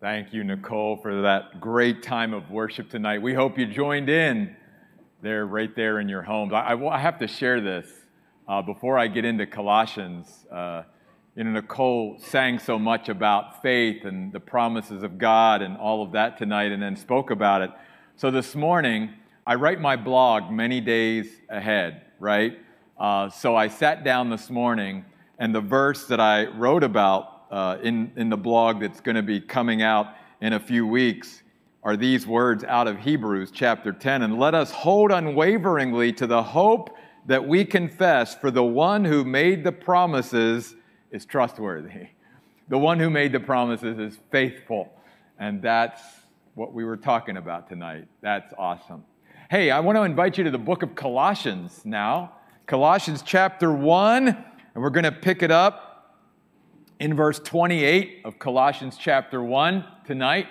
Thank you, Nicole, for that great time of worship tonight. We hope you joined in there, right there in your homes. I, I, I have to share this uh, before I get into Colossians. Uh, you know, Nicole sang so much about faith and the promises of God and all of that tonight, and then spoke about it. So this morning, I write my blog many days ahead, right? Uh, so I sat down this morning, and the verse that I wrote about uh, in, in the blog that's going to be coming out in a few weeks are these words out of Hebrews chapter 10. And let us hold unwaveringly to the hope that we confess, for the one who made the promises is trustworthy. The one who made the promises is faithful. And that's what we were talking about tonight. That's awesome. Hey, I want to invite you to the book of Colossians now. Colossians chapter 1, and we're going to pick it up in verse 28 of Colossians chapter 1 tonight.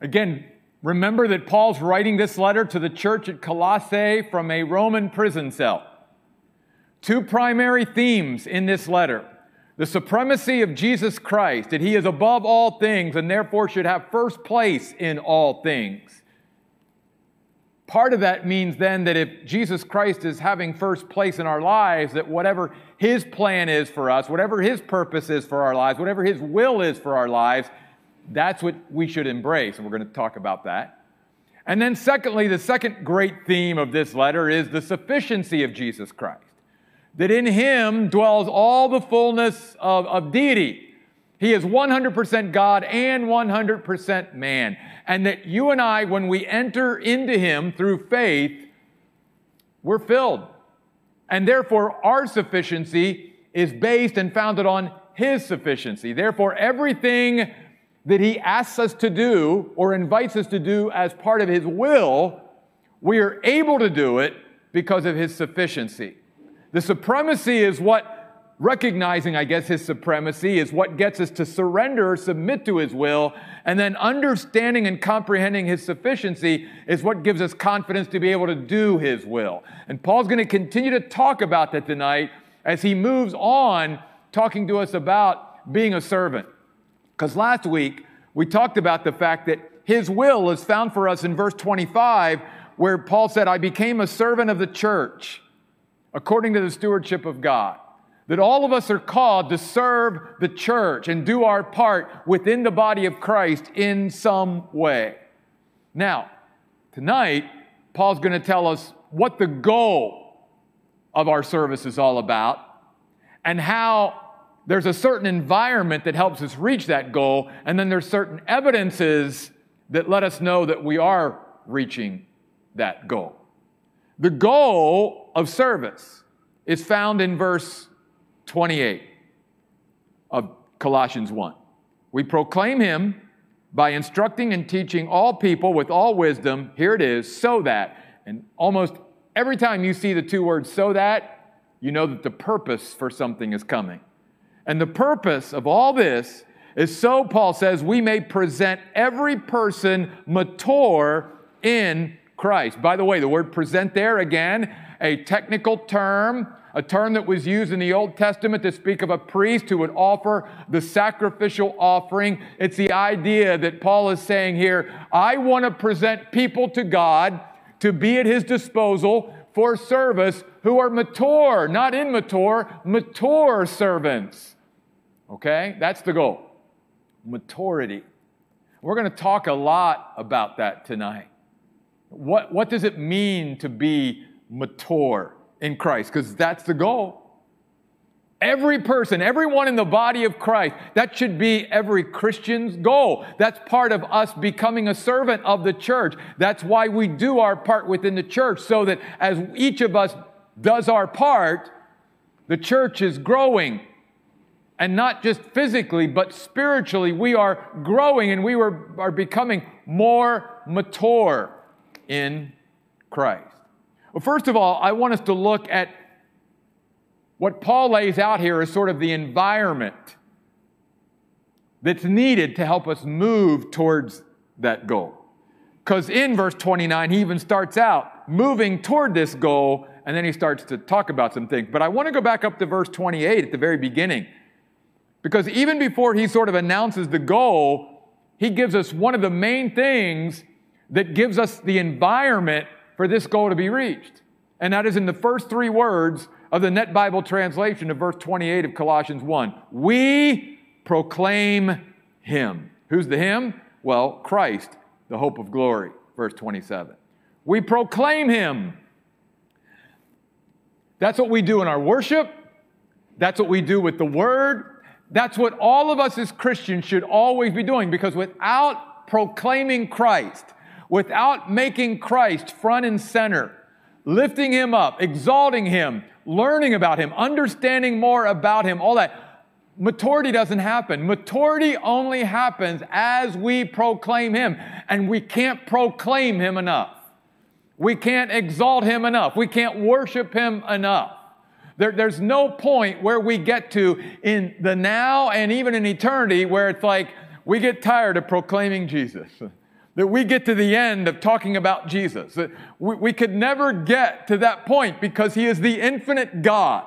Again, remember that Paul's writing this letter to the church at Colossae from a Roman prison cell. Two primary themes in this letter the supremacy of Jesus Christ, that he is above all things and therefore should have first place in all things. Part of that means then that if Jesus Christ is having first place in our lives, that whatever His plan is for us, whatever His purpose is for our lives, whatever His will is for our lives, that's what we should embrace. And we're going to talk about that. And then, secondly, the second great theme of this letter is the sufficiency of Jesus Christ. That in Him dwells all the fullness of, of deity. He is 100% God and 100% man. And that you and I, when we enter into Him through faith, we're filled. And therefore, our sufficiency is based and founded on His sufficiency. Therefore, everything that He asks us to do or invites us to do as part of His will, we are able to do it because of His sufficiency. The supremacy is what recognizing, I guess, his supremacy is what gets us to surrender or submit to his will. And then understanding and comprehending his sufficiency is what gives us confidence to be able to do his will. And Paul's going to continue to talk about that tonight as he moves on talking to us about being a servant. Because last week we talked about the fact that his will is found for us in verse 25, where Paul said, I became a servant of the church according to the stewardship of God that all of us are called to serve the church and do our part within the body of Christ in some way. Now, tonight, Paul's going to tell us what the goal of our service is all about and how there's a certain environment that helps us reach that goal, and then there's certain evidences that let us know that we are reaching that goal. The goal of service is found in verse 28 of Colossians 1. We proclaim him by instructing and teaching all people with all wisdom. Here it is, so that. And almost every time you see the two words, so that, you know that the purpose for something is coming. And the purpose of all this is so, Paul says, we may present every person mature in Christ. By the way, the word present there again, a technical term a term that was used in the Old Testament to speak of a priest who would offer the sacrificial offering. It's the idea that Paul is saying here I want to present people to God to be at his disposal for service who are mature, not immature, mature servants. Okay? That's the goal. Maturity. We're going to talk a lot about that tonight. What, what does it mean to be mature? In Christ, because that's the goal. Every person, everyone in the body of Christ, that should be every Christian's goal. That's part of us becoming a servant of the church. That's why we do our part within the church, so that as each of us does our part, the church is growing. And not just physically, but spiritually, we are growing and we are becoming more mature in Christ. Well, first of all, I want us to look at what Paul lays out here as sort of the environment that's needed to help us move towards that goal. Because in verse 29, he even starts out moving toward this goal, and then he starts to talk about some things. But I want to go back up to verse 28 at the very beginning. Because even before he sort of announces the goal, he gives us one of the main things that gives us the environment for this goal to be reached. And that is in the first three words of the Net Bible translation of verse 28 of Colossians 1. We proclaim him. Who's the him? Well, Christ, the hope of glory, verse 27. We proclaim him. That's what we do in our worship. That's what we do with the word. That's what all of us as Christians should always be doing because without proclaiming Christ, without making Christ front and center, lifting him up, exalting him, learning about him, understanding more about him, all that, maturity doesn't happen. Maturity only happens as we proclaim him, and we can't proclaim him enough. We can't exalt him enough. We can't worship him enough. There, there's no point where we get to in the now and even in eternity where it's like we get tired of proclaiming Jesus. That we get to the end of talking about Jesus. That we, we could never get to that point because he is the infinite God.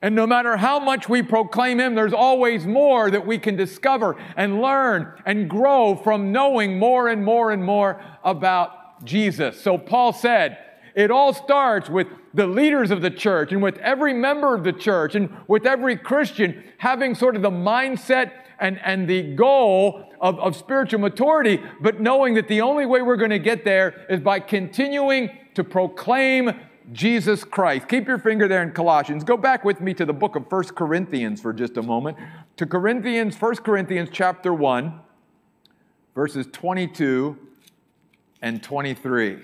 And no matter how much we proclaim Him, there's always more that we can discover and learn and grow from knowing more and more and more about Jesus. So Paul said, it all starts with the leaders of the church and with every member of the church and with every Christian having sort of the mindset and, and the goal of, of spiritual maturity, but knowing that the only way we're going to get there is by continuing to proclaim Jesus Christ. Keep your finger there in Colossians. Go back with me to the book of First Corinthians for just a moment. To Corinthians, First Corinthians chapter 1, verses 22 and 23.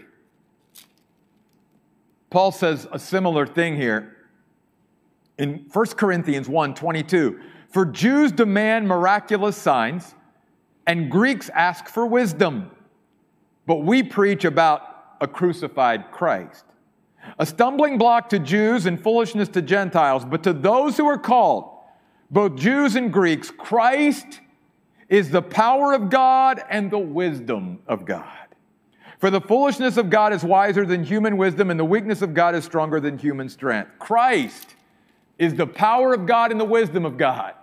Paul says a similar thing here in 1 Corinthians 1 22. For Jews demand miraculous signs, and Greeks ask for wisdom. But we preach about a crucified Christ. A stumbling block to Jews and foolishness to Gentiles, but to those who are called, both Jews and Greeks, Christ is the power of God and the wisdom of God. For the foolishness of God is wiser than human wisdom, and the weakness of God is stronger than human strength. Christ is the power of God and the wisdom of God.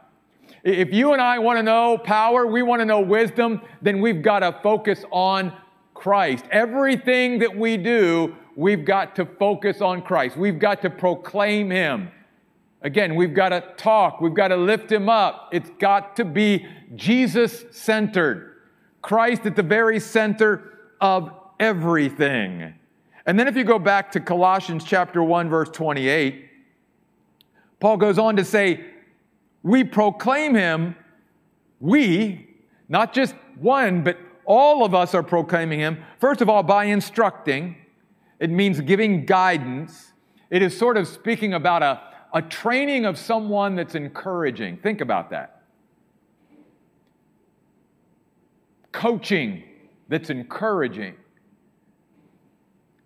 If you and I want to know power, we want to know wisdom, then we've got to focus on Christ. Everything that we do, we've got to focus on Christ. We've got to proclaim Him. Again, we've got to talk, we've got to lift Him up. It's got to be Jesus centered. Christ at the very center of everything. And then if you go back to Colossians chapter 1 verse 28, Paul goes on to say, we proclaim him, we, not just one, but all of us are proclaiming him, first of all, by instructing. It means giving guidance. It is sort of speaking about a, a training of someone that's encouraging. Think about that. Coaching that's encouraging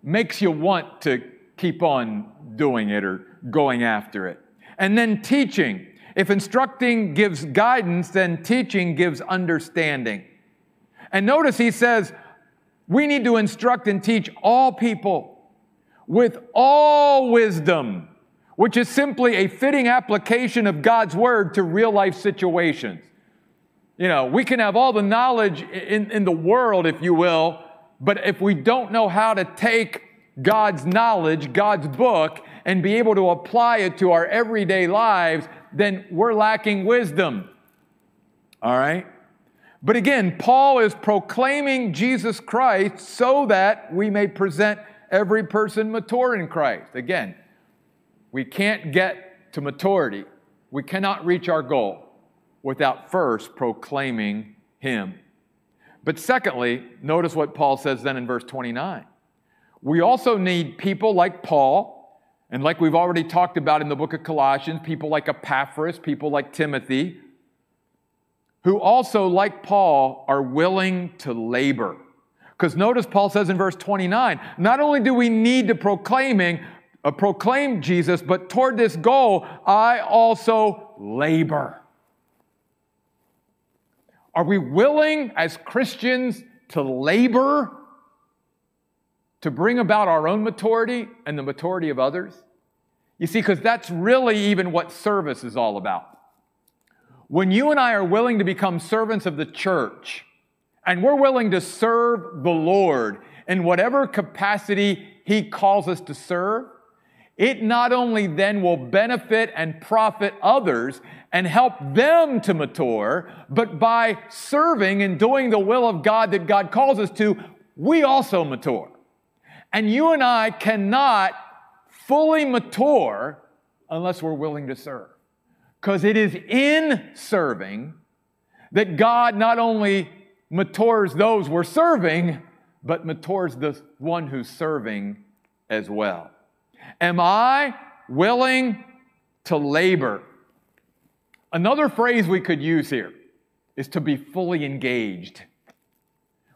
makes you want to keep on doing it or going after it. And then teaching. If instructing gives guidance, then teaching gives understanding. And notice he says, we need to instruct and teach all people with all wisdom, which is simply a fitting application of God's word to real life situations. You know, we can have all the knowledge in, in the world, if you will, but if we don't know how to take God's knowledge, God's book, and be able to apply it to our everyday lives, then we're lacking wisdom. All right? But again, Paul is proclaiming Jesus Christ so that we may present every person mature in Christ. Again, we can't get to maturity. We cannot reach our goal without first proclaiming Him. But secondly, notice what Paul says then in verse 29. We also need people like Paul, and like we've already talked about in the book of Colossians, people like Epaphras, people like Timothy, who also, like Paul, are willing to labor. Because notice Paul says in verse 29, not only do we need to proclaiming, uh, proclaim Jesus, but toward this goal, I also labor. Are we willing as Christians to labor to bring about our own maturity and the maturity of others? You see, because that's really even what service is all about. when you and I are willing to become servants of the church and we're willing to serve the Lord in whatever capacity He calls us to serve, it not only then will benefit and profit others and help them to mature, but by serving and doing the will of God that God calls us to, we also mature. And you and I cannot fully mature unless we're willing to serve. Because it is in serving that God not only matures those we're serving, but matures the one who's serving as well. Am I willing to labor? Another phrase we could use here is to be fully engaged.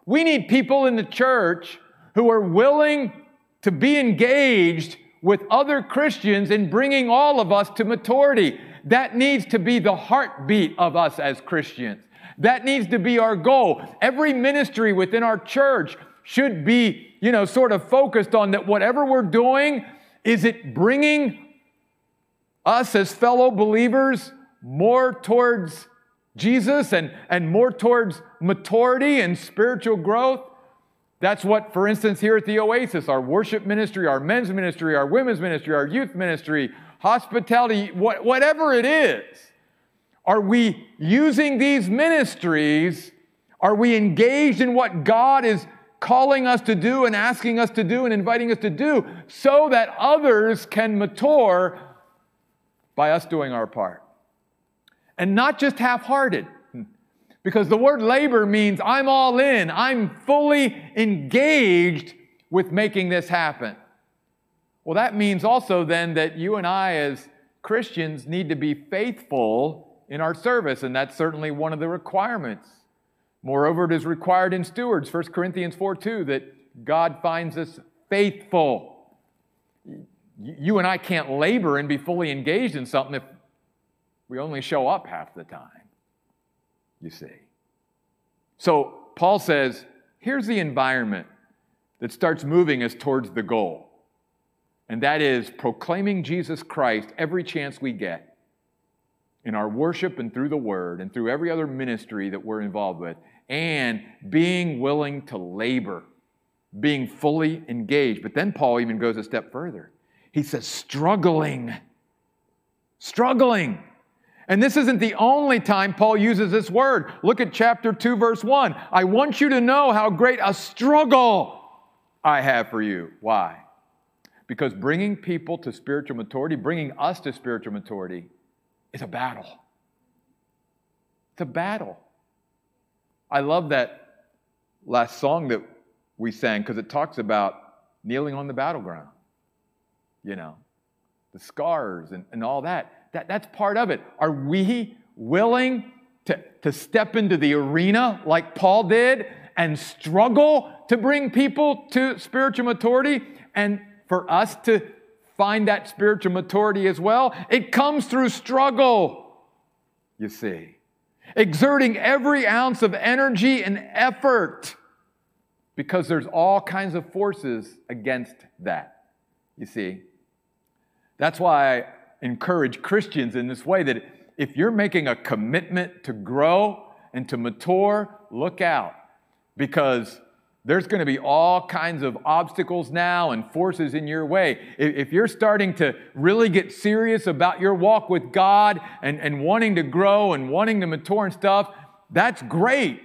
We need people in the church who are willing to be engaged with other Christians in bringing all of us to maturity. That needs to be the heartbeat of us as Christians. That needs to be our goal. Every ministry within our church should be, you know, sort of focused on that whatever we're doing, is it bringing us as fellow believers more towards Jesus and, and more towards maturity and spiritual growth? That's what, for instance, here at the Oasis, our worship ministry, our men's ministry, our women's ministry, our youth ministry, hospitality, what, whatever it is, are we using these ministries? Are we engaged in what God is calling us to do and asking us to do and inviting us to do so that others can mature by us doing our part. And not just half hearted, because the word labor means I'm all in, I'm fully engaged with making this happen. Well, that means also then that you and I, as Christians, need to be faithful in our service, and that's certainly one of the requirements Moreover, it is required in stewards, 1 Corinthians 4 2, that God finds us faithful. You and I can't labor and be fully engaged in something if we only show up half the time, you see. So, Paul says, here's the environment that starts moving us towards the goal, and that is proclaiming Jesus Christ every chance we get in our worship and through the word and through every other ministry that we're involved with and being willing to labor, being fully engaged. But then Paul even goes a step further. He says, struggling. Struggling. And this isn't the only time Paul uses this word. Look at chapter 2, verse 1. I want you to know how great a struggle I have for you. Why? Because bringing people to spiritual maturity, bringing us to spiritual maturity, is a battle. It's a battle. I love that last song that we sang because it talks about kneeling on the battleground, you know, the scars and, and all that. That. That's part of it. Are we willing to, to step into the arena like Paul did and struggle to bring people to spiritual maturity and for us to find that spiritual maturity as well? It comes through struggle, you see exerting every ounce of energy and effort because there's all kinds of forces against that. You see? That's why encourage Christians in this way that if you're making a commitment to grow and to mature, look out because there's going to be all kinds of obstacles now and forces in your way. If you're starting to really get serious about your walk with God and, and wanting to grow and wanting to mature and stuff, that's great.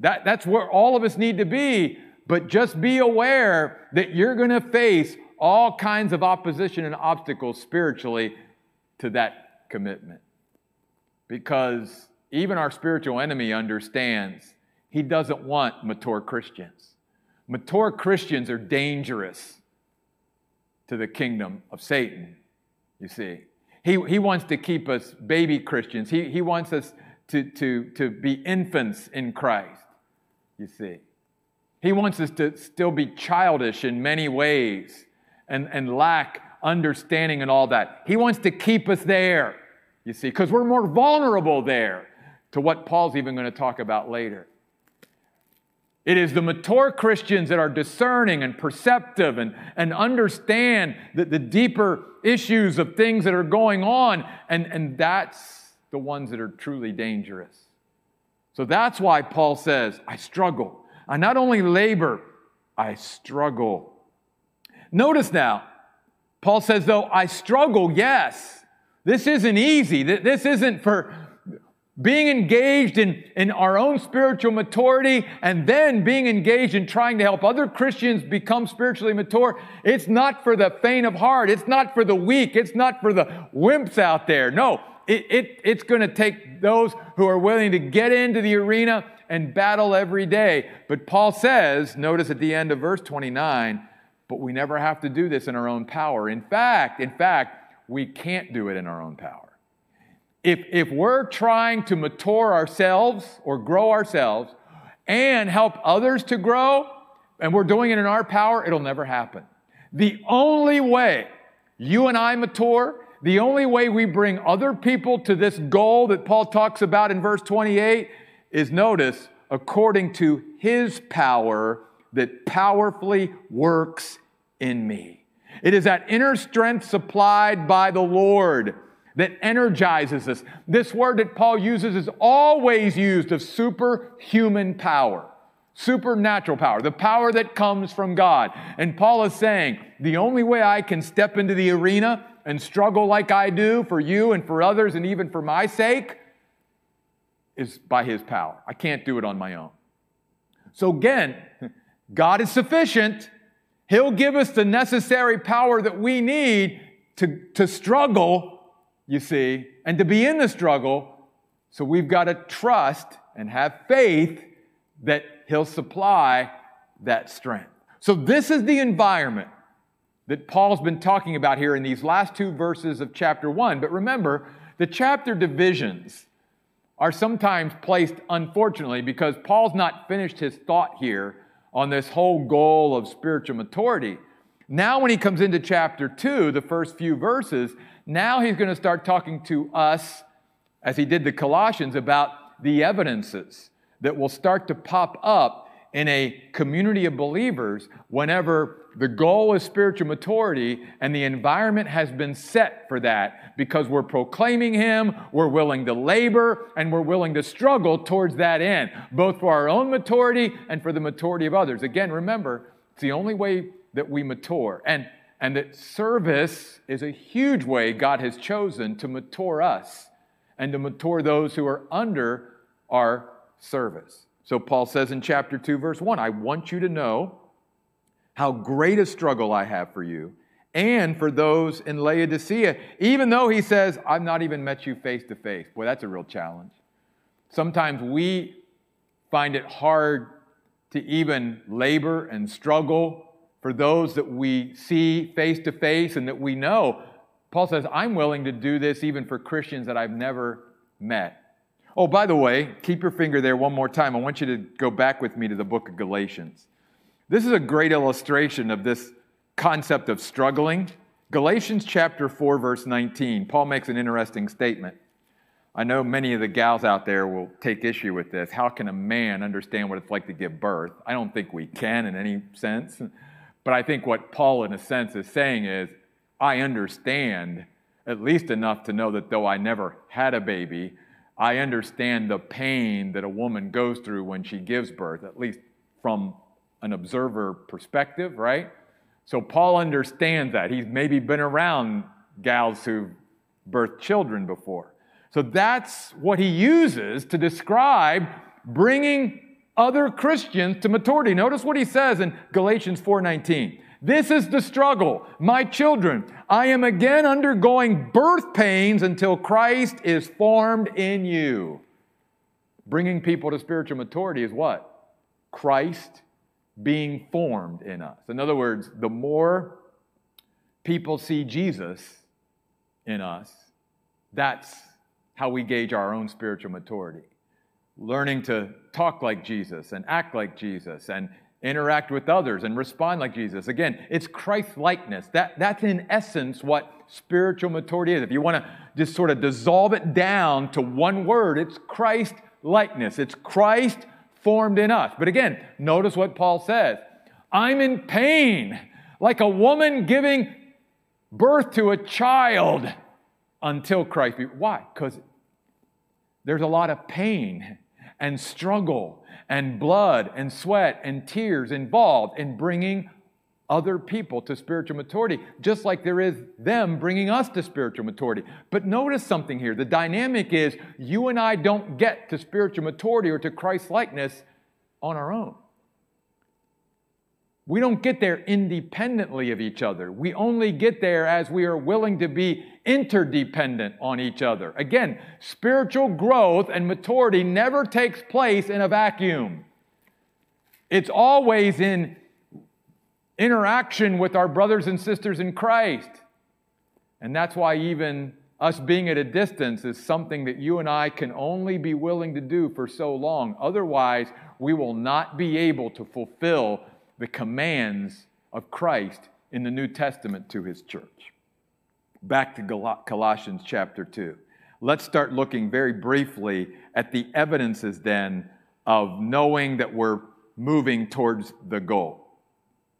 That, that's where all of us need to be. But just be aware that you're going to face all kinds of opposition and obstacles spiritually to that commitment. Because even our spiritual enemy understands he doesn't want mature Christians. Mature Christians are dangerous to the kingdom of Satan, you see. He, he wants to keep us baby Christians. He, he wants us to, to, to be infants in Christ, you see. He wants us to still be childish in many ways and, and lack understanding and all that. He wants to keep us there, you see, because we're more vulnerable there to what Paul's even going to talk about later. It is the mature Christians that are discerning and perceptive and, and understand the, the deeper issues of things that are going on. And, and that's the ones that are truly dangerous. So that's why Paul says, I struggle. I not only labor, I struggle. Notice now, Paul says, though, I struggle, yes. This isn't easy. This isn't for being engaged in, in our own spiritual maturity and then being engaged in trying to help other Christians become spiritually mature. It's not for the faint of heart. It's not for the weak. It's not for the wimps out there. No, it, it, it's going to take those who are willing to get into the arena and battle every day. But Paul says, notice at the end of verse 29, but we never have to do this in our own power. In fact, in fact, we can't do it in our own power. If, if we're trying to mature ourselves or grow ourselves and help others to grow, and we're doing it in our power, it'll never happen. The only way you and I mature the only way we bring other people to this goal that Paul talks about in verse 28 is notice, according to his power that powerfully works in me. It is that inner strength supplied by the Lord that energizes us. This word that Paul uses is always used of superhuman power, supernatural power, the power that comes from God. And Paul is saying, the only way I can step into the arena and struggle like I do for you and for others and even for my sake is by His power. I can't do it on my own. So again, God is sufficient. He'll give us the necessary power that we need to, to struggle, you see, and to be in the struggle. So we've got to trust and have faith that He'll supply that strength. So this is the environment that Paul's been talking about here in these last two verses of chapter one. But remember, the chapter divisions are sometimes placed, unfortunately, because Paul's not finished his thought here on this whole goal of spiritual maturity. Now, when he comes into chapter two, the first few verses, now he's going to start talking to us, as he did the Colossians, about the evidences that will start to pop up in a community of believers whenever the goal is spiritual maturity, and the environment has been set for that because we're proclaiming Him, we're willing to labor, and we're willing to struggle towards that end, both for our own maturity and for the maturity of others. Again, remember, it's the only way that we mature. And, and that service is a huge way God has chosen to mature us and to mature those who are under our service. So Paul says in chapter 2, verse 1 I want you to know how great a struggle I have for you and for those in Laodicea, even though he says, I've not even met you face to face. Boy, that's a real challenge. Sometimes we find it hard to even labor and struggle for those that we see face to face and that we know. Paul says, I'm willing to do this even for Christians that I've never met. Oh, by the way, keep your finger there one more time. I want you to go back with me to the book of Galatians. This is a great illustration of this concept of struggling. Galatians chapter 4, verse 19, Paul makes an interesting statement. I know many of the gals out there will take issue with this. How can a man understand what it's like to give birth? I don't think we can in any sense. But I think what Paul, in a sense, is saying is, I understand at least enough to know that though I never had a baby, I understand the pain that a woman goes through when she gives birth, at least from an observer perspective, right? So Paul understands that. He's maybe been around gals who've birthed children before. So that's what he uses to describe bringing other Christians to maturity. Notice what he says in Galatians 4:19. This is the struggle. My children, I am again undergoing birth pains until Christ is formed in you. Bringing people to spiritual maturity is what? Christ being formed in us. In other words, the more people see Jesus in us, that's how we gauge our own spiritual maturity. Learning to talk like Jesus and act like Jesus and interact with others and respond like Jesus. Again, it's Christ likeness. That, that's in essence what spiritual maturity is. If you want to just sort of dissolve it down to one word, it's Christ likeness. It's Christ formed in us. But again, notice what Paul says I'm in pain, like a woman giving birth to a child until Christ be. Why? Because there's a lot of pain and struggle and blood and sweat and tears involved in bringing other people to spiritual maturity, just like there is them bringing us to spiritual maturity. But notice something here. The dynamic is you and I don't get to spiritual maturity or to Christ likeness on our own. We don't get there independently of each other. We only get there as we are willing to be interdependent on each other. Again, spiritual growth and maturity never takes place in a vacuum. It's always in interaction with our brothers and sisters in Christ. And that's why even us being at a distance is something that you and I can only be willing to do for so long. Otherwise, we will not be able to fulfill the commands of Christ in the New Testament to his church. Back to Colossians chapter 2. Let's start looking very briefly at the evidences then of knowing that we're moving towards the goal.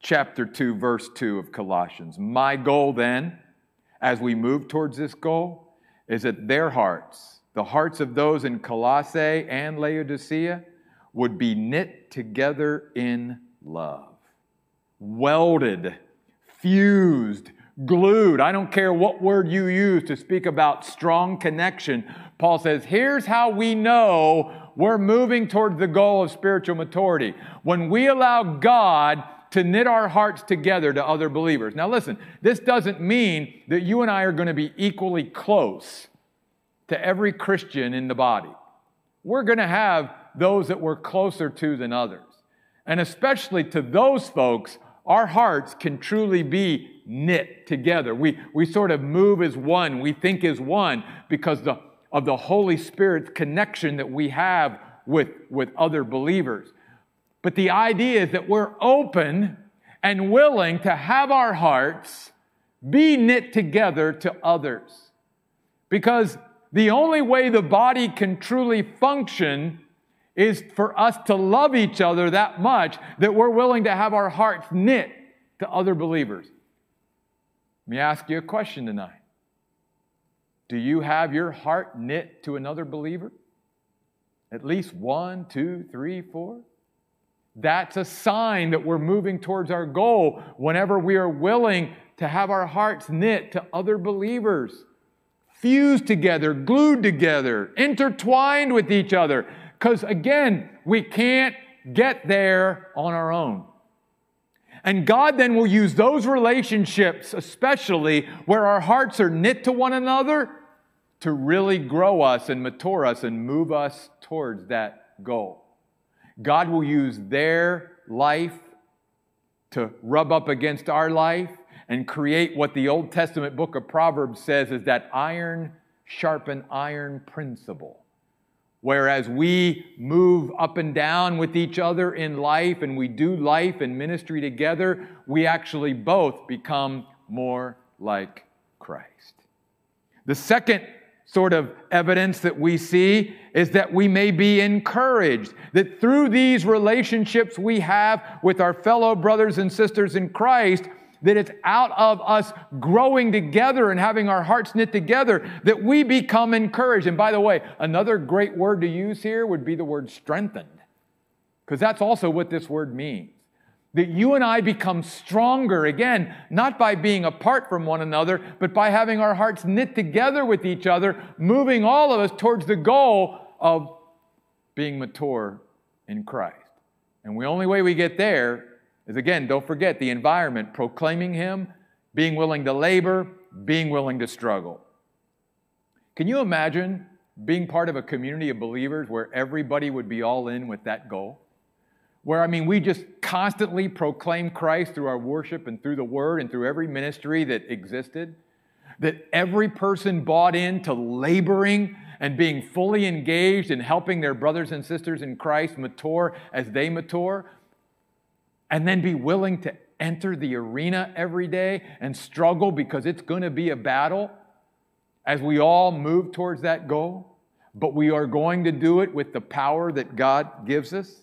Chapter 2, verse 2 of Colossians. My goal then, as we move towards this goal, is that their hearts, the hearts of those in Colossae and Laodicea, would be knit together in love. Welded, fused, glued. I don't care what word you use to speak about strong connection. Paul says, here's how we know we're moving toward the goal of spiritual maturity. When we allow God to knit our hearts together to other believers. Now, listen, this doesn't mean that you and I are going to be equally close to every Christian in the body. We're going to have those that we're closer to than others. And especially to those folks, our hearts can truly be knit together. We, we sort of move as one, we think as one because the, of the Holy Spirit's connection that we have with, with other believers. But the idea is that we're open and willing to have our hearts be knit together to others. Because the only way the body can truly function is for us to love each other that much that we're willing to have our hearts knit to other believers. Let me ask you a question tonight. Do you have your heart knit to another believer? At least one, two, three, four? That's a sign that we're moving towards our goal whenever we are willing to have our hearts knit to other believers, fused together, glued together, intertwined with each other. Because again, we can't get there on our own. And God then will use those relationships, especially where our hearts are knit to one another, to really grow us and mature us and move us towards that goal. God will use their life to rub up against our life and create what the Old Testament book of Proverbs says is that iron sharpen iron principle. Whereas we move up and down with each other in life and we do life and ministry together, we actually both become more like Christ. The second sort of evidence that we see is that we may be encouraged that through these relationships we have with our fellow brothers and sisters in Christ, that it's out of us growing together and having our hearts knit together that we become encouraged. And by the way, another great word to use here would be the word strengthened, because that's also what this word means. That you and I become stronger, again, not by being apart from one another, but by having our hearts knit together with each other, moving all of us towards the goal of being mature in Christ. And the only way we get there is again, don't forget the environment, proclaiming Him, being willing to labor, being willing to struggle. Can you imagine being part of a community of believers where everybody would be all in with that goal? Where, I mean, we just constantly proclaim Christ through our worship and through the Word and through every ministry that existed. That every person bought into laboring and being fully engaged in helping their brothers and sisters in Christ mature as they mature and then be willing to enter the arena every day and struggle because it's going to be a battle as we all move towards that goal. But we are going to do it with the power that God gives us.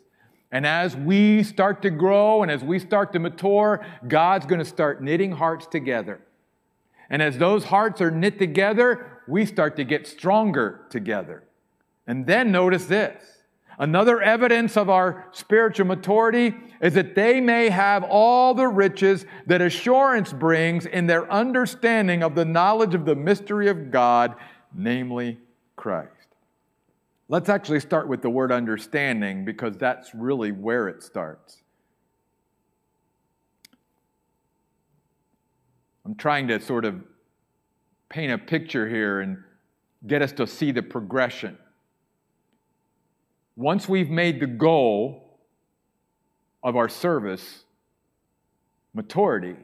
And as we start to grow and as we start to mature, God's going to start knitting hearts together. And as those hearts are knit together, we start to get stronger together. And then notice this. Another evidence of our spiritual maturity is that they may have all the riches that assurance brings in their understanding of the knowledge of the mystery of God, namely Christ. Let's actually start with the word understanding because that's really where it starts. I'm trying to sort of paint a picture here and get us to see the progression. Once we've made the goal of our service maturity,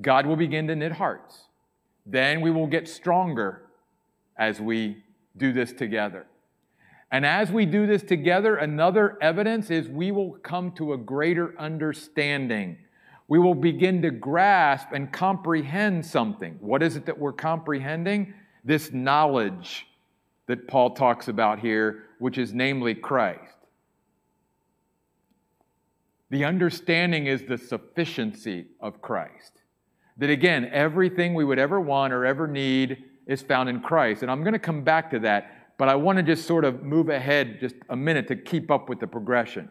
God will begin to knit hearts. Then we will get stronger as we do this together. And as we do this together, another evidence is we will come to a greater understanding. We will begin to grasp and comprehend something. What is it that we're comprehending? This knowledge that Paul talks about here, which is namely Christ. The understanding is the sufficiency of Christ. That again, everything we would ever want or ever need is found in Christ. And I'm going to come back to that, but I want to just sort of move ahead just a minute to keep up with the progression.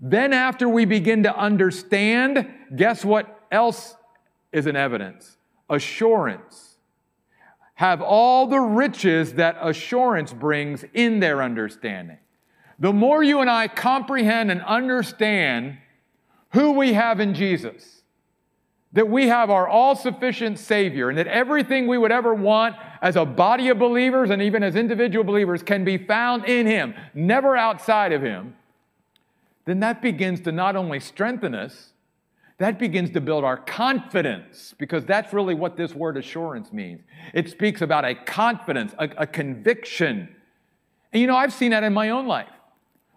Then, after we begin to understand, guess what else is an evidence? Assurance have all the riches that assurance brings in their understanding. The more you and I comprehend and understand who we have in Jesus, that we have our all sufficient Savior, and that everything we would ever want as a body of believers and even as individual believers can be found in Him, never outside of Him, then that begins to not only strengthen us, that begins to build our confidence because that's really what this word assurance means. It speaks about a confidence, a, a, conviction. And you know, I've seen that in my own life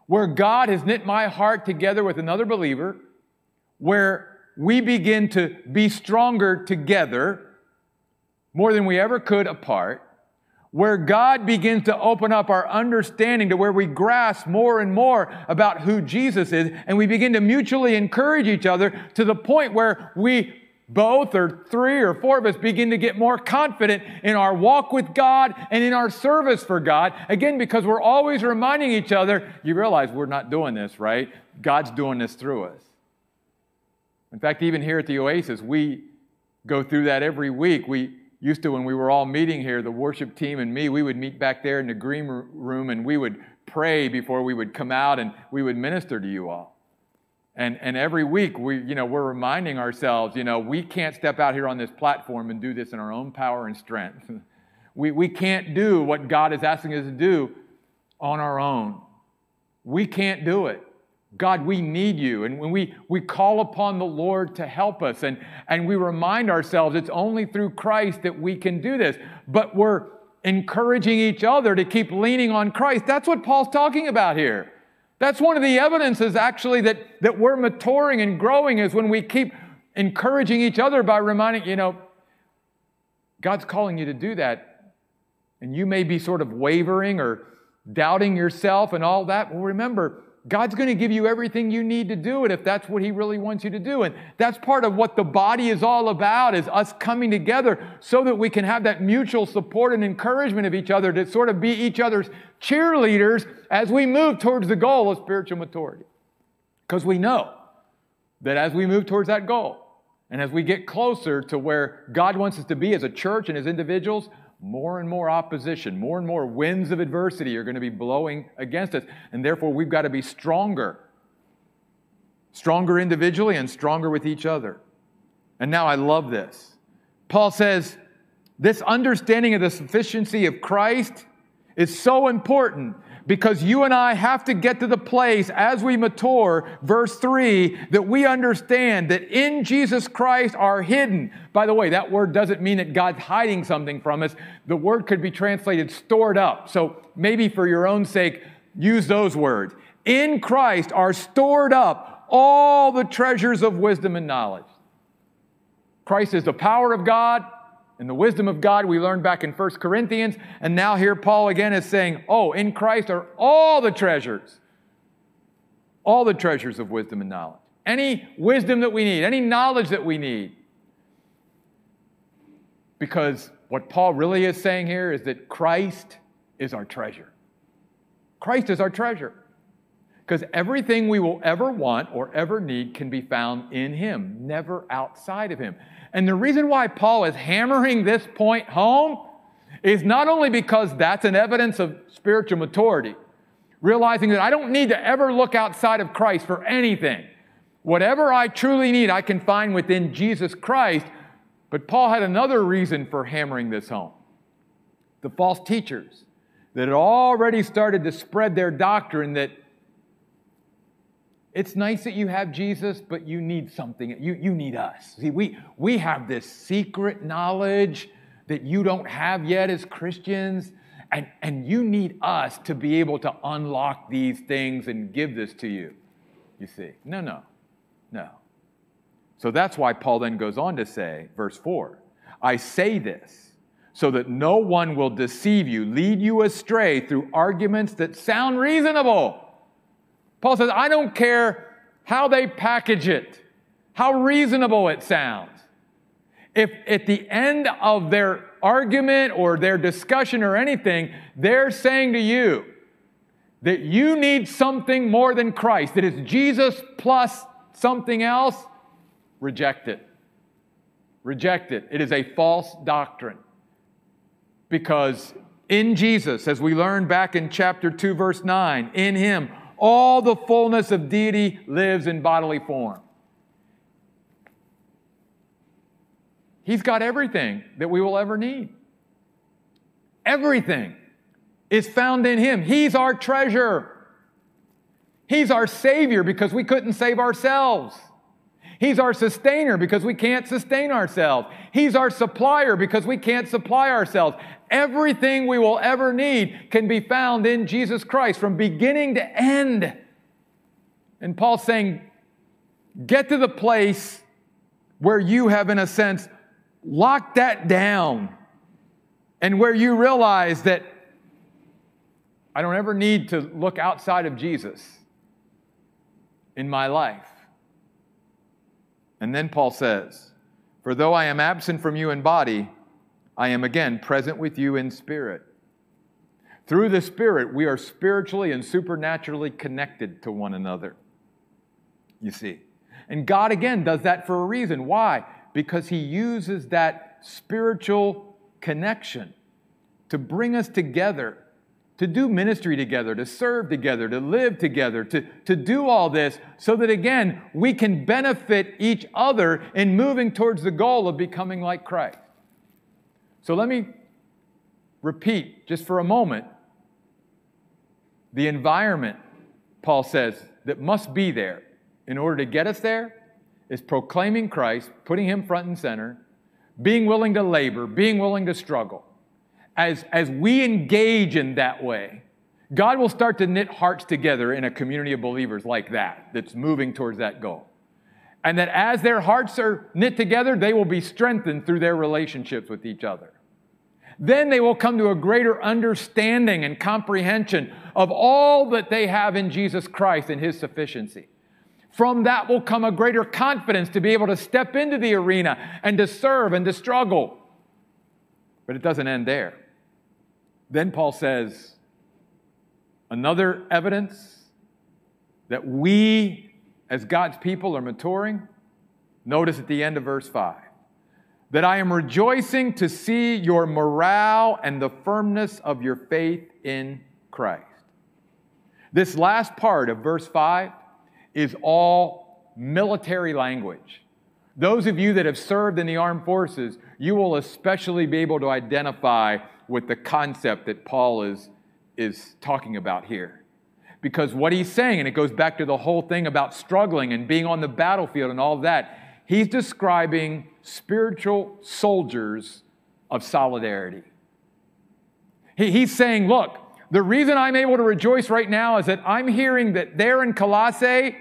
where God has knit my heart together with another believer, where we begin to be stronger together more than we ever could apart where God begins to open up our understanding to where we grasp more and more about who Jesus is, and we begin to mutually encourage each other to the point where we both or three or four of us begin to get more confident in our walk with God and in our service for God. Again, because we're always reminding each other, you realize we're not doing this, right? God's doing this through us. In fact, even here at the Oasis, we go through that every week. We, used to when we were all meeting here, the worship team and me, we would meet back there in the green room and we would pray before we would come out and we would minister to you all. And, and every week we, you know, we're reminding ourselves, you know, we can't step out here on this platform and do this in our own power and strength. we, we can't do what God is asking us to do on our own. We can't do it. God, we need you. And when we, we call upon the Lord to help us and, and we remind ourselves it's only through Christ that we can do this, but we're encouraging each other to keep leaning on Christ. That's what Paul's talking about here. That's one of the evidences actually that, that we're maturing and growing is when we keep encouraging each other by reminding, you know, God's calling you to do that. And you may be sort of wavering or doubting yourself and all that. Well, remember, God's going to give you everything you need to do it if that's what He really wants you to do. And that's part of what the body is all about is us coming together so that we can have that mutual support and encouragement of each other to sort of be each other's cheerleaders as we move towards the goal of spiritual maturity. Because we know that as we move towards that goal and as we get closer to where God wants us to be as a church and as individuals, more and more opposition, more and more winds of adversity are going to be blowing against us. And therefore, we've got to be stronger. Stronger individually and stronger with each other. And now I love this. Paul says, this understanding of the sufficiency of Christ is so important because you and I have to get to the place as we mature, verse 3, that we understand that in Jesus Christ are hidden. By the way, that word doesn't mean that God's hiding something from us. The word could be translated stored up. So maybe for your own sake, use those words. In Christ are stored up all the treasures of wisdom and knowledge. Christ is the power of God and the wisdom of God we learned back in 1 Corinthians. And now here Paul again is saying, Oh, in Christ are all the treasures, all the treasures of wisdom and knowledge. Any wisdom that we need, any knowledge that we need. Because what Paul really is saying here is that Christ is our treasure. Christ is our treasure. Because everything we will ever want or ever need can be found in Him, never outside of Him. And the reason why Paul is hammering this point home is not only because that's an evidence of spiritual maturity, realizing that I don't need to ever look outside of Christ for anything. Whatever I truly need, I can find within Jesus Christ. But Paul had another reason for hammering this home. The false teachers that had already started to spread their doctrine that it's nice that you have Jesus, but you need something. You, you need us. See, we, we have this secret knowledge that you don't have yet as Christians, and, and you need us to be able to unlock these things and give this to you. You see? No, no, no. So that's why Paul then goes on to say, verse 4 I say this so that no one will deceive you, lead you astray through arguments that sound reasonable Paul says, I don't care how they package it, how reasonable it sounds. If at the end of their argument or their discussion or anything, they're saying to you that you need something more than Christ, that it's Jesus plus something else, reject it. Reject it. It is a false doctrine. Because in Jesus, as we learned back in chapter 2, verse 9, in Him, all the fullness of deity lives in bodily form. He's got everything that we will ever need. Everything is found in Him. He's our treasure. He's our Savior because we couldn't save ourselves. He's our sustainer because we can't sustain ourselves. He's our supplier because we can't supply ourselves. Everything we will ever need can be found in Jesus Christ from beginning to end. And Paul's saying, get to the place where you have, in a sense, locked that down and where you realize that I don't ever need to look outside of Jesus in my life. And then Paul says, For though I am absent from you in body, I am again present with you in spirit. Through the Spirit, we are spiritually and supernaturally connected to one another. You see. And God, again, does that for a reason. Why? Because He uses that spiritual connection to bring us together to do ministry together, to serve together, to live together, to, to do all this so that again, we can benefit each other in moving towards the goal of becoming like Christ. So let me repeat just for a moment the environment, Paul says, that must be there in order to get us there is proclaiming Christ, putting Him front and center, being willing to labor, being willing to struggle as, as we engage in that way, God will start to knit hearts together in a community of believers like that, that's moving towards that goal. And that as their hearts are knit together, they will be strengthened through their relationships with each other. Then they will come to a greater understanding and comprehension of all that they have in Jesus Christ and His sufficiency. From that will come a greater confidence to be able to step into the arena and to serve and to struggle. But it doesn't end there. Then Paul says, another evidence that we as God's people are maturing. Notice at the end of verse 5 that I am rejoicing to see your morale and the firmness of your faith in Christ. This last part of verse 5 is all military language. Those of you that have served in the armed forces, you will especially be able to identify with the concept that Paul is, is talking about here. Because what he's saying, and it goes back to the whole thing about struggling and being on the battlefield and all that, he's describing spiritual soldiers of solidarity. He, he's saying, look, the reason I'm able to rejoice right now is that I'm hearing that there in Colossae,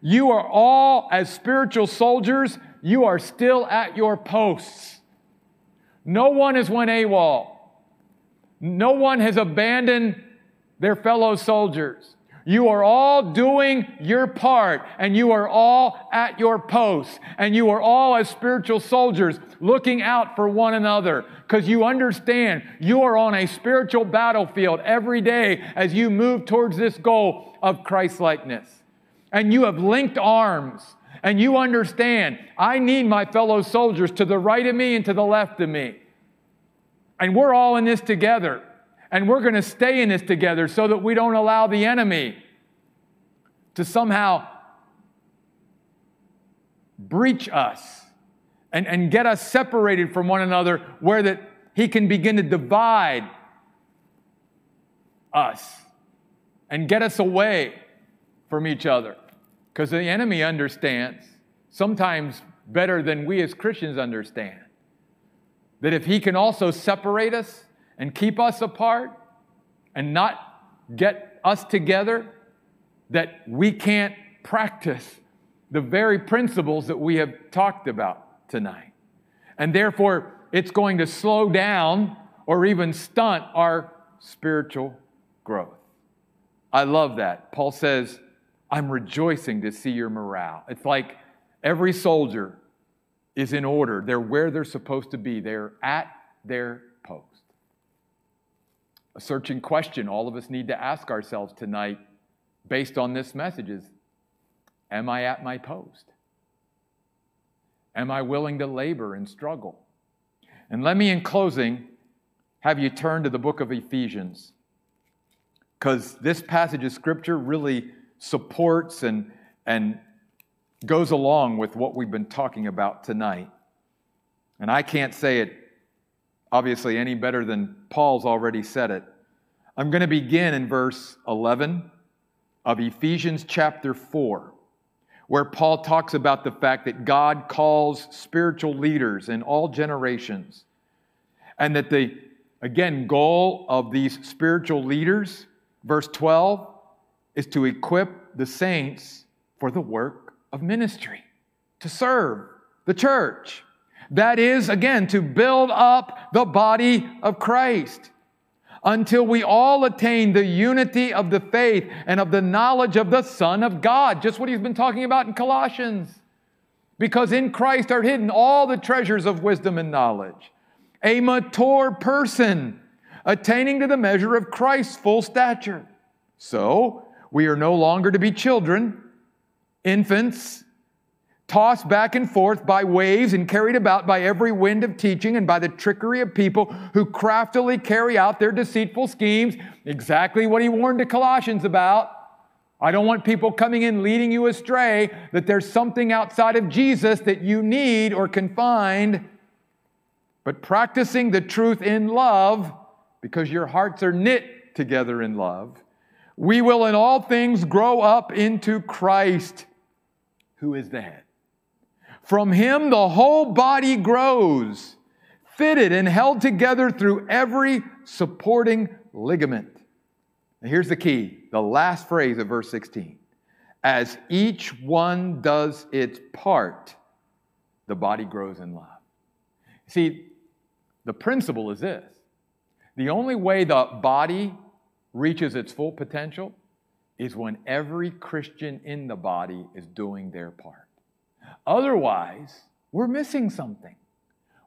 you are all, as spiritual soldiers, you are still at your posts. No one has went AWOL. No one has abandoned their fellow soldiers. You are all doing your part and you are all at your posts and you are all as spiritual soldiers looking out for one another because you understand you are on a spiritual battlefield every day as you move towards this goal of Christ likeness. And you have linked arms and you understand I need my fellow soldiers to the right of me and to the left of me. And we're all in this together. And we're going to stay in this together so that we don't allow the enemy to somehow breach us and, and get us separated from one another where that he can begin to divide us and get us away from each other. Because the enemy understands, sometimes better than we as Christians understand, that if he can also separate us and keep us apart and not get us together, that we can't practice the very principles that we have talked about tonight. And therefore, it's going to slow down or even stunt our spiritual growth. I love that. Paul says, I'm rejoicing to see your morale. It's like every soldier is in order. They're where they're supposed to be, they're at their post a searching question all of us need to ask ourselves tonight based on this message is Am I at my post? Am I willing to labor and struggle? And let me, in closing, have you turn to the book of Ephesians. Because this passage of scripture really supports and, and goes along with what we've been talking about tonight. And I can't say it obviously any better than Paul's already said it. I'm going to begin in verse 11 of Ephesians chapter 4, where Paul talks about the fact that God calls spiritual leaders in all generations, and that the, again, goal of these spiritual leaders, verse 12, is to equip the saints for the work of ministry, to serve the church. That is, again, to build up the body of Christ until we all attain the unity of the faith and of the knowledge of the Son of God. Just what he's been talking about in Colossians. Because in Christ are hidden all the treasures of wisdom and knowledge. A mature person attaining to the measure of Christ's full stature. So, we are no longer to be children, infants, tossed back and forth by waves and carried about by every wind of teaching and by the trickery of people who craftily carry out their deceitful schemes. Exactly what he warned the Colossians about. I don't want people coming in leading you astray that there's something outside of Jesus that you need or can find. But practicing the truth in love, because your hearts are knit together in love, we will in all things grow up into Christ, who is the head. From him, the whole body grows, fitted and held together through every supporting ligament. And here's the key the last phrase of verse 16. As each one does its part, the body grows in love. See, the principle is this the only way the body reaches its full potential is when every Christian in the body is doing their part. Otherwise, we're missing something.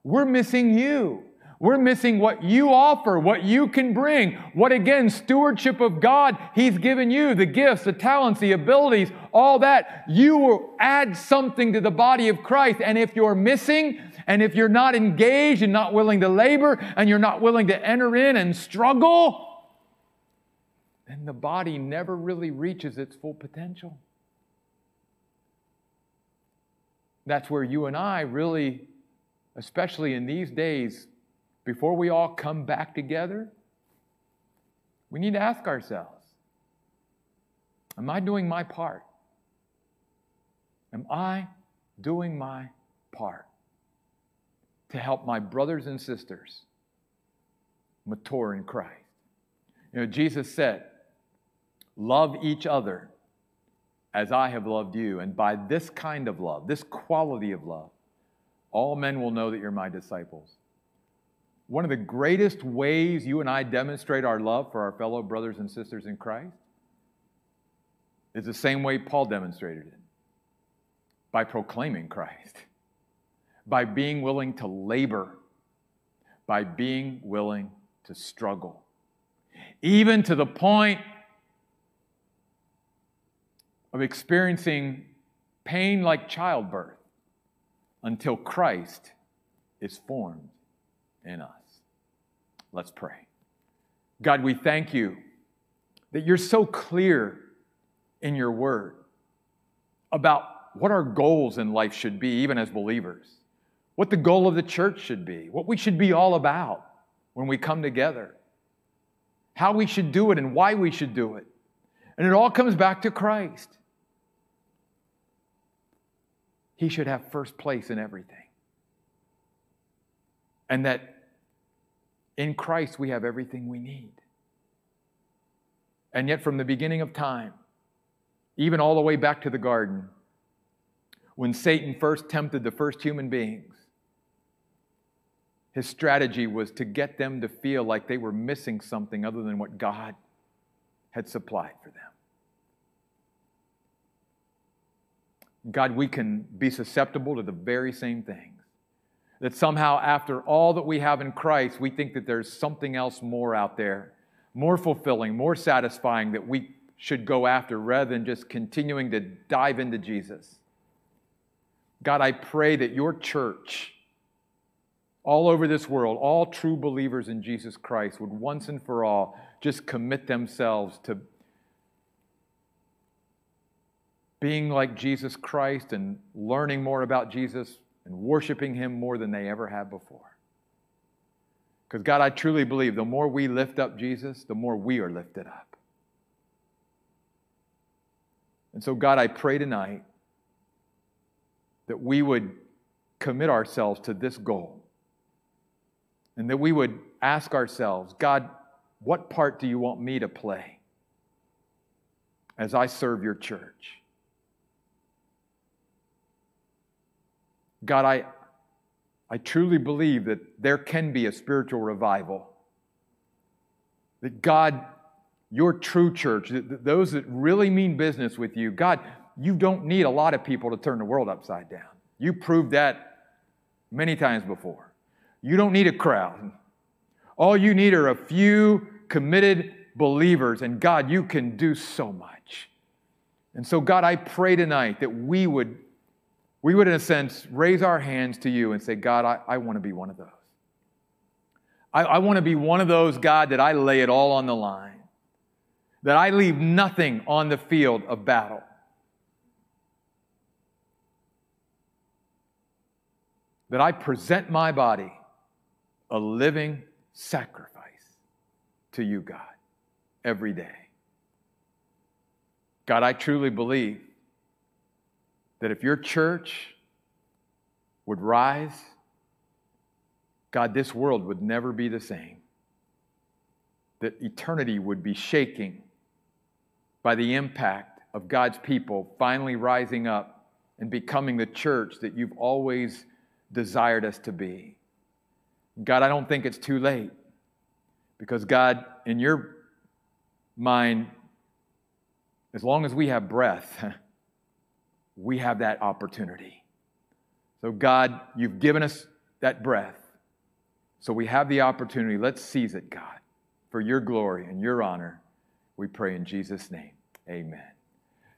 We're missing you. We're missing what you offer, what you can bring, what again, stewardship of God, He's given you the gifts, the talents, the abilities, all that. You will add something to the body of Christ. And if you're missing, and if you're not engaged and not willing to labor, and you're not willing to enter in and struggle, then the body never really reaches its full potential. That's where you and I really, especially in these days, before we all come back together, we need to ask ourselves Am I doing my part? Am I doing my part to help my brothers and sisters mature in Christ? You know, Jesus said, Love each other as I have loved you. And by this kind of love, this quality of love, all men will know that you're my disciples. One of the greatest ways you and I demonstrate our love for our fellow brothers and sisters in Christ is the same way Paul demonstrated it by proclaiming Christ, by being willing to labor, by being willing to struggle, even to the point of experiencing pain like childbirth until Christ is formed in us. Let's pray. God, we thank you that you're so clear in your word about what our goals in life should be, even as believers, what the goal of the church should be, what we should be all about when we come together, how we should do it and why we should do it. And it all comes back to Christ. He should have first place in everything. And that in Christ we have everything we need. And yet, from the beginning of time, even all the way back to the garden, when Satan first tempted the first human beings, his strategy was to get them to feel like they were missing something other than what God had supplied for them. God, we can be susceptible to the very same things. That somehow, after all that we have in Christ, we think that there's something else more out there, more fulfilling, more satisfying that we should go after rather than just continuing to dive into Jesus. God, I pray that your church, all over this world, all true believers in Jesus Christ, would once and for all just commit themselves to being like Jesus Christ and learning more about Jesus and worshiping Him more than they ever have before. Because, God, I truly believe the more we lift up Jesus, the more we are lifted up. And so, God, I pray tonight that we would commit ourselves to this goal and that we would ask ourselves, God, what part do you want me to play as I serve your church? God, I, I truly believe that there can be a spiritual revival. That God, your true church, those that really mean business with you, God, you don't need a lot of people to turn the world upside down. You proved that many times before. You don't need a crowd. All you need are a few committed believers, and God, you can do so much. And so, God, I pray tonight that we would we would, in a sense, raise our hands to you and say, God, I, I want to be one of those. I, I want to be one of those, God, that I lay it all on the line, that I leave nothing on the field of battle. That I present my body a living sacrifice to you, God, every day. God, I truly believe that if your church would rise, God, this world would never be the same. That eternity would be shaking by the impact of God's people finally rising up and becoming the church that you've always desired us to be. God, I don't think it's too late because, God, in your mind, as long as we have breath, we have that opportunity. So, God, you've given us that breath. So we have the opportunity. Let's seize it, God, for your glory and your honor. We pray in Jesus' name. Amen.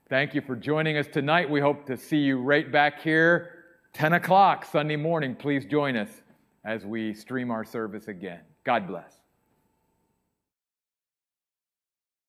Thank you for joining us tonight. We hope to see you right back here, 10 o'clock Sunday morning. Please join us as we stream our service again. God bless.